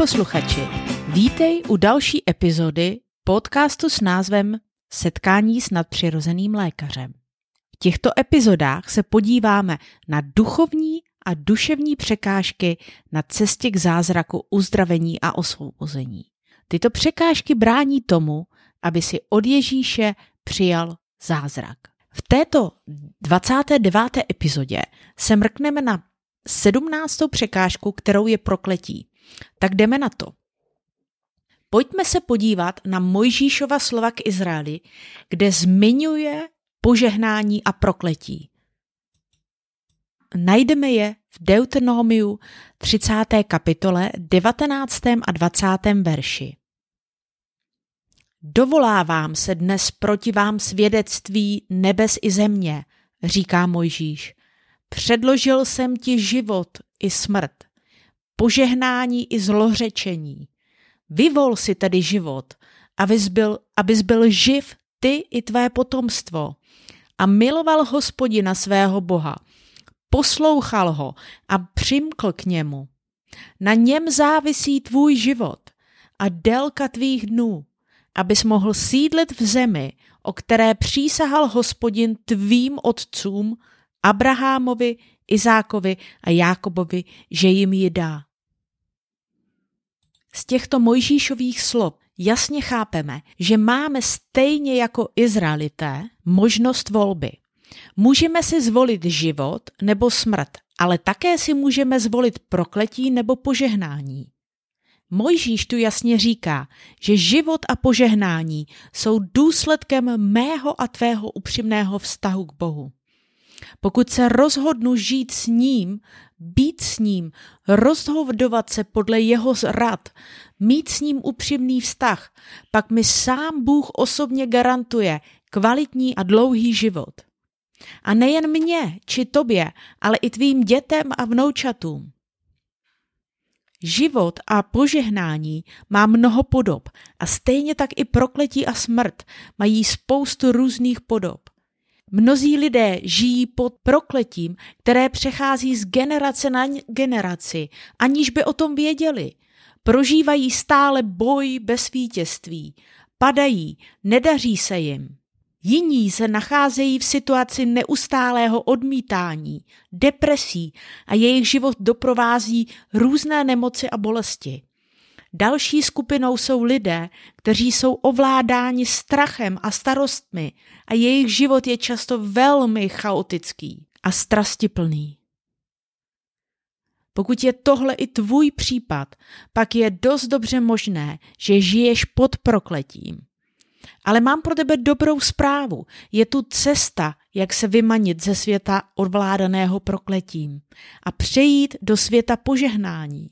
posluchači, vítej u další epizody podcastu s názvem Setkání s nadpřirozeným lékařem. V těchto epizodách se podíváme na duchovní a duševní překážky na cestě k zázraku uzdravení a osvobození. Tyto překážky brání tomu, aby si od Ježíše přijal zázrak. V této 29. epizodě se mrkneme na 17. překážku, kterou je prokletí. Tak jdeme na to. Pojďme se podívat na Mojžíšova slova k Izraeli, kde zmiňuje požehnání a prokletí. Najdeme je v Deuteronomiu 30. kapitole 19. a 20. verši. Dovolávám se dnes proti vám svědectví nebes i země, říká Mojžíš. Předložil jsem ti život i smrt, požehnání i zlořečení. Vyvol si tedy život, abys byl, abys byl živ ty i tvé potomstvo. A miloval hospodina svého Boha. Poslouchal ho a přimkl k němu. Na něm závisí tvůj život a délka tvých dnů, abys mohl sídlit v zemi, o které přísahal hospodin tvým otcům, Abrahamovi, Izákovi a Jákobovi, že jim ji dá. Z těchto Mojžíšových slov jasně chápeme, že máme stejně jako Izraelité možnost volby. Můžeme si zvolit život nebo smrt, ale také si můžeme zvolit prokletí nebo požehnání. Mojžíš tu jasně říká, že život a požehnání jsou důsledkem mého a tvého upřímného vztahu k Bohu. Pokud se rozhodnu žít s ním, být s ním, rozhodovat se podle jeho rad, mít s ním upřímný vztah, pak mi sám Bůh osobně garantuje kvalitní a dlouhý život. A nejen mně či tobě, ale i tvým dětem a vnoučatům. Život a požehnání má mnoho podob a stejně tak i prokletí a smrt mají spoustu různých podob. Mnozí lidé žijí pod prokletím, které přechází z generace na generaci, aniž by o tom věděli. Prožívají stále boj bez vítězství, padají, nedaří se jim. Jiní se nacházejí v situaci neustálého odmítání, depresí a jejich život doprovází různé nemoci a bolesti. Další skupinou jsou lidé, kteří jsou ovládáni strachem a starostmi a jejich život je často velmi chaotický a strastiplný. Pokud je tohle i tvůj případ, pak je dost dobře možné, že žiješ pod prokletím. Ale mám pro tebe dobrou zprávu. Je tu cesta, jak se vymanit ze světa odvládaného prokletím a přejít do světa požehnání.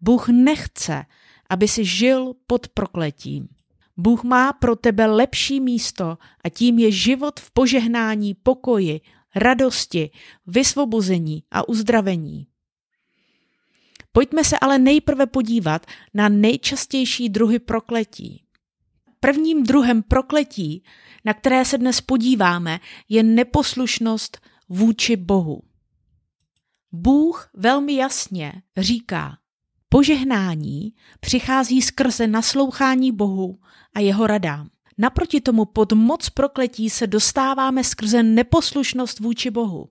Bůh nechce, aby si žil pod prokletím. Bůh má pro tebe lepší místo a tím je život v požehnání, pokoji, radosti, vysvobození a uzdravení. Pojďme se ale nejprve podívat na nejčastější druhy prokletí. Prvním druhem prokletí, na které se dnes podíváme, je neposlušnost vůči Bohu. Bůh velmi jasně říká, požehnání přichází skrze naslouchání Bohu a jeho radám. Naproti tomu pod moc prokletí se dostáváme skrze neposlušnost vůči Bohu.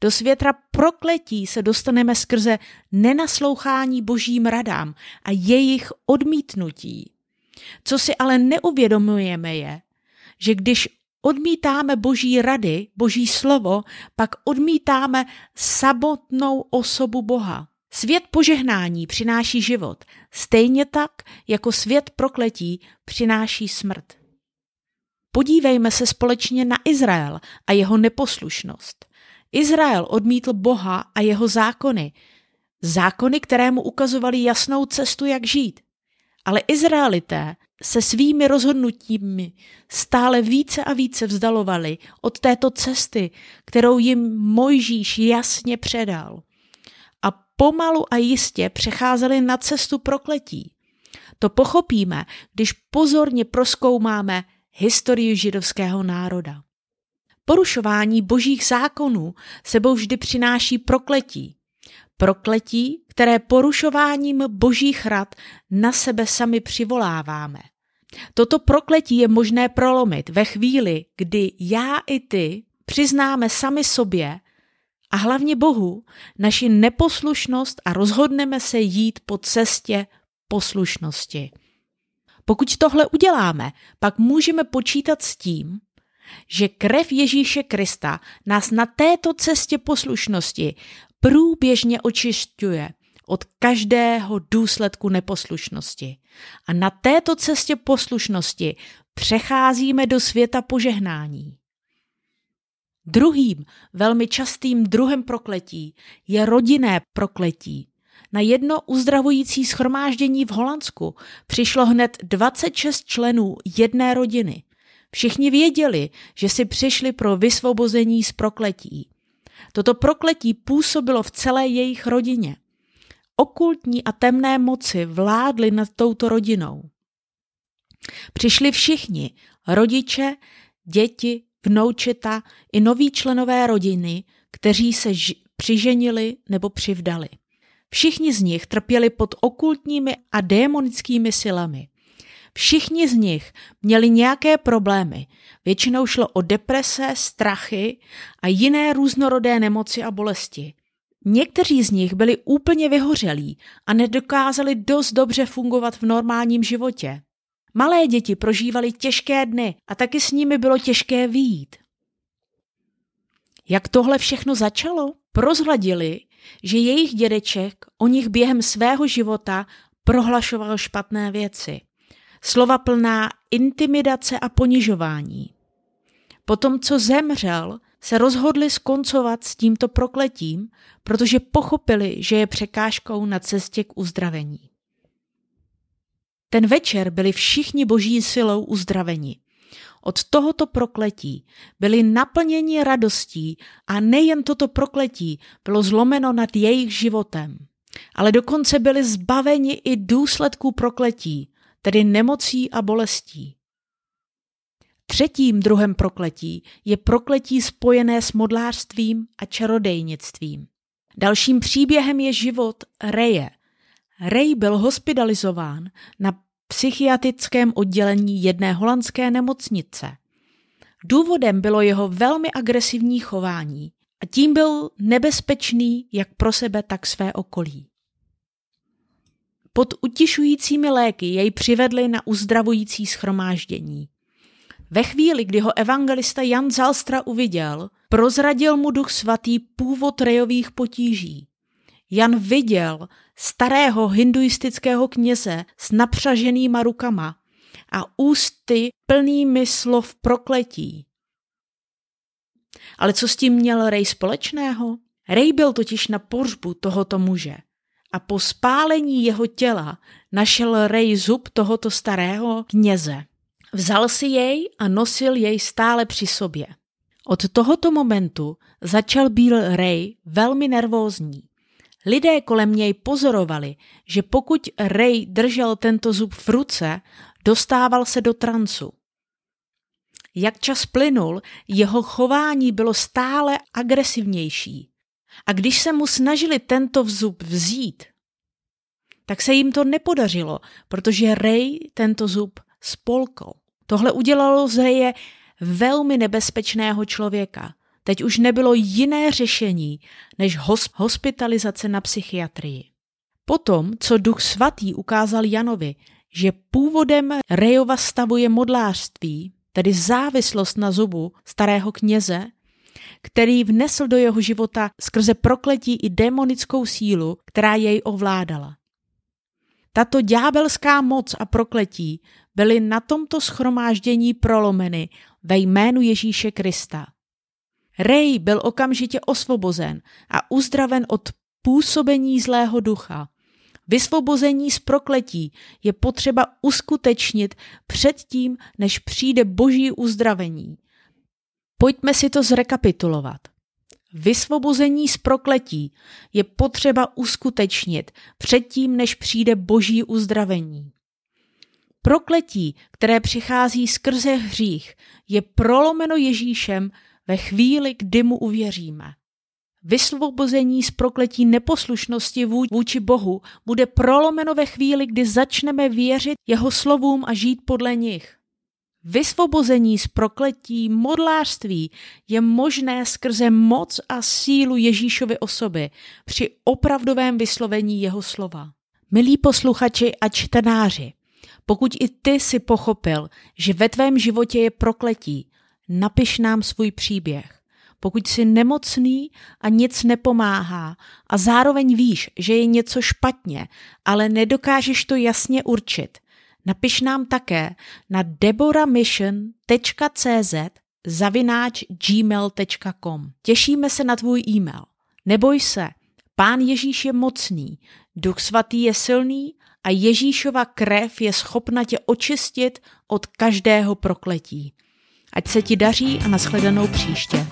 Do světra prokletí se dostaneme skrze nenaslouchání božím radám a jejich odmítnutí. Co si ale neuvědomujeme je, že když odmítáme boží rady, boží slovo, pak odmítáme samotnou osobu Boha. Svět požehnání přináší život, stejně tak jako svět prokletí přináší smrt. Podívejme se společně na Izrael a jeho neposlušnost. Izrael odmítl Boha a jeho zákony, zákony, které mu ukazovaly jasnou cestu, jak žít. Ale Izraelité se svými rozhodnutími stále více a více vzdalovali od této cesty, kterou jim Mojžíš jasně předal. Pomalu a jistě přecházeli na cestu prokletí. To pochopíme, když pozorně proskoumáme historii židovského národa. Porušování božích zákonů sebou vždy přináší prokletí. Prokletí, které porušováním božích rad na sebe sami přivoláváme. Toto prokletí je možné prolomit ve chvíli, kdy já i ty přiznáme sami sobě a hlavně Bohu naši neposlušnost a rozhodneme se jít po cestě poslušnosti. Pokud tohle uděláme, pak můžeme počítat s tím, že krev Ježíše Krista nás na této cestě poslušnosti průběžně očišťuje od každého důsledku neposlušnosti. A na této cestě poslušnosti přecházíme do světa požehnání. Druhým velmi častým druhem prokletí je rodinné prokletí. Na jedno uzdravující schromáždění v Holandsku přišlo hned 26 členů jedné rodiny. Všichni věděli, že si přišli pro vysvobození z prokletí. Toto prokletí působilo v celé jejich rodině. Okultní a temné moci vládly nad touto rodinou. Přišli všichni, rodiče, děti, vnoučeta i noví členové rodiny, kteří se ž- přiženili nebo přivdali. Všichni z nich trpěli pod okultními a démonickými silami. Všichni z nich měli nějaké problémy. Většinou šlo o deprese, strachy a jiné různorodé nemoci a bolesti. Někteří z nich byli úplně vyhořelí a nedokázali dost dobře fungovat v normálním životě. Malé děti prožívaly těžké dny a taky s nimi bylo těžké výjít. Jak tohle všechno začalo? Prozhladili, že jejich dědeček o nich během svého života prohlašoval špatné věci. Slova plná intimidace a ponižování. Potom, co zemřel, se rozhodli skoncovat s tímto prokletím, protože pochopili, že je překážkou na cestě k uzdravení. Ten večer byli všichni boží silou uzdraveni. Od tohoto prokletí byli naplněni radostí a nejen toto prokletí bylo zlomeno nad jejich životem, ale dokonce byli zbaveni i důsledků prokletí, tedy nemocí a bolestí. Třetím druhem prokletí je prokletí spojené s modlářstvím a čarodejnictvím. Dalším příběhem je život Reje. Rej byl hospitalizován na psychiatrickém oddělení jedné holandské nemocnice. Důvodem bylo jeho velmi agresivní chování a tím byl nebezpečný jak pro sebe, tak své okolí. Pod utišujícími léky jej přivedli na uzdravující schromáždění. Ve chvíli, kdy ho evangelista Jan Zalstra uviděl, prozradil mu duch svatý původ rejových potíží. Jan viděl starého hinduistického kněze s napřaženýma rukama a ústy plnými slov prokletí. Ale co s tím měl Rej společného? Rej byl totiž na pořbu tohoto muže a po spálení jeho těla našel Rej zub tohoto starého kněze. Vzal si jej a nosil jej stále při sobě. Od tohoto momentu začal být Ray velmi nervózní. Lidé kolem něj pozorovali, že pokud Ray držel tento zub v ruce, dostával se do transu. Jak čas plynul, jeho chování bylo stále agresivnější. A když se mu snažili tento zub vzít, tak se jim to nepodařilo, protože Ray tento zub spolkl. Tohle udělalo z Reje velmi nebezpečného člověka. Teď už nebylo jiné řešení než hospitalizace na psychiatrii. Potom, co duch svatý ukázal Janovi, že původem Rejova stavu je modlářství, tedy závislost na zubu starého kněze, který vnesl do jeho života skrze prokletí i démonickou sílu, která jej ovládala. Tato ďábelská moc a prokletí byly na tomto schromáždění prolomeny ve jménu Ježíše Krista. Rej byl okamžitě osvobozen a uzdraven od působení zlého ducha. Vysvobození z prokletí je potřeba uskutečnit předtím, než přijde boží uzdravení. Pojďme si to zrekapitulovat. Vysvobození z prokletí je potřeba uskutečnit předtím, než přijde boží uzdravení. Prokletí, které přichází skrze hřích, je prolomeno Ježíšem ve chvíli, kdy mu uvěříme. Vysvobození z prokletí neposlušnosti vůči Bohu bude prolomeno ve chvíli, kdy začneme věřit jeho slovům a žít podle nich. Vysvobození z prokletí modlářství je možné skrze moc a sílu Ježíšovy osoby při opravdovém vyslovení jeho slova. Milí posluchači a čtenáři, pokud i ty si pochopil, že ve tvém životě je prokletí, napiš nám svůj příběh. Pokud jsi nemocný a nic nepomáhá a zároveň víš, že je něco špatně, ale nedokážeš to jasně určit, napiš nám také na deboramission.cz zavináč gmail.com. Těšíme se na tvůj e-mail. Neboj se, Pán Ježíš je mocný, Duch Svatý je silný a Ježíšova krev je schopna tě očistit od každého prokletí. Ať se ti daří a nashledanou příště.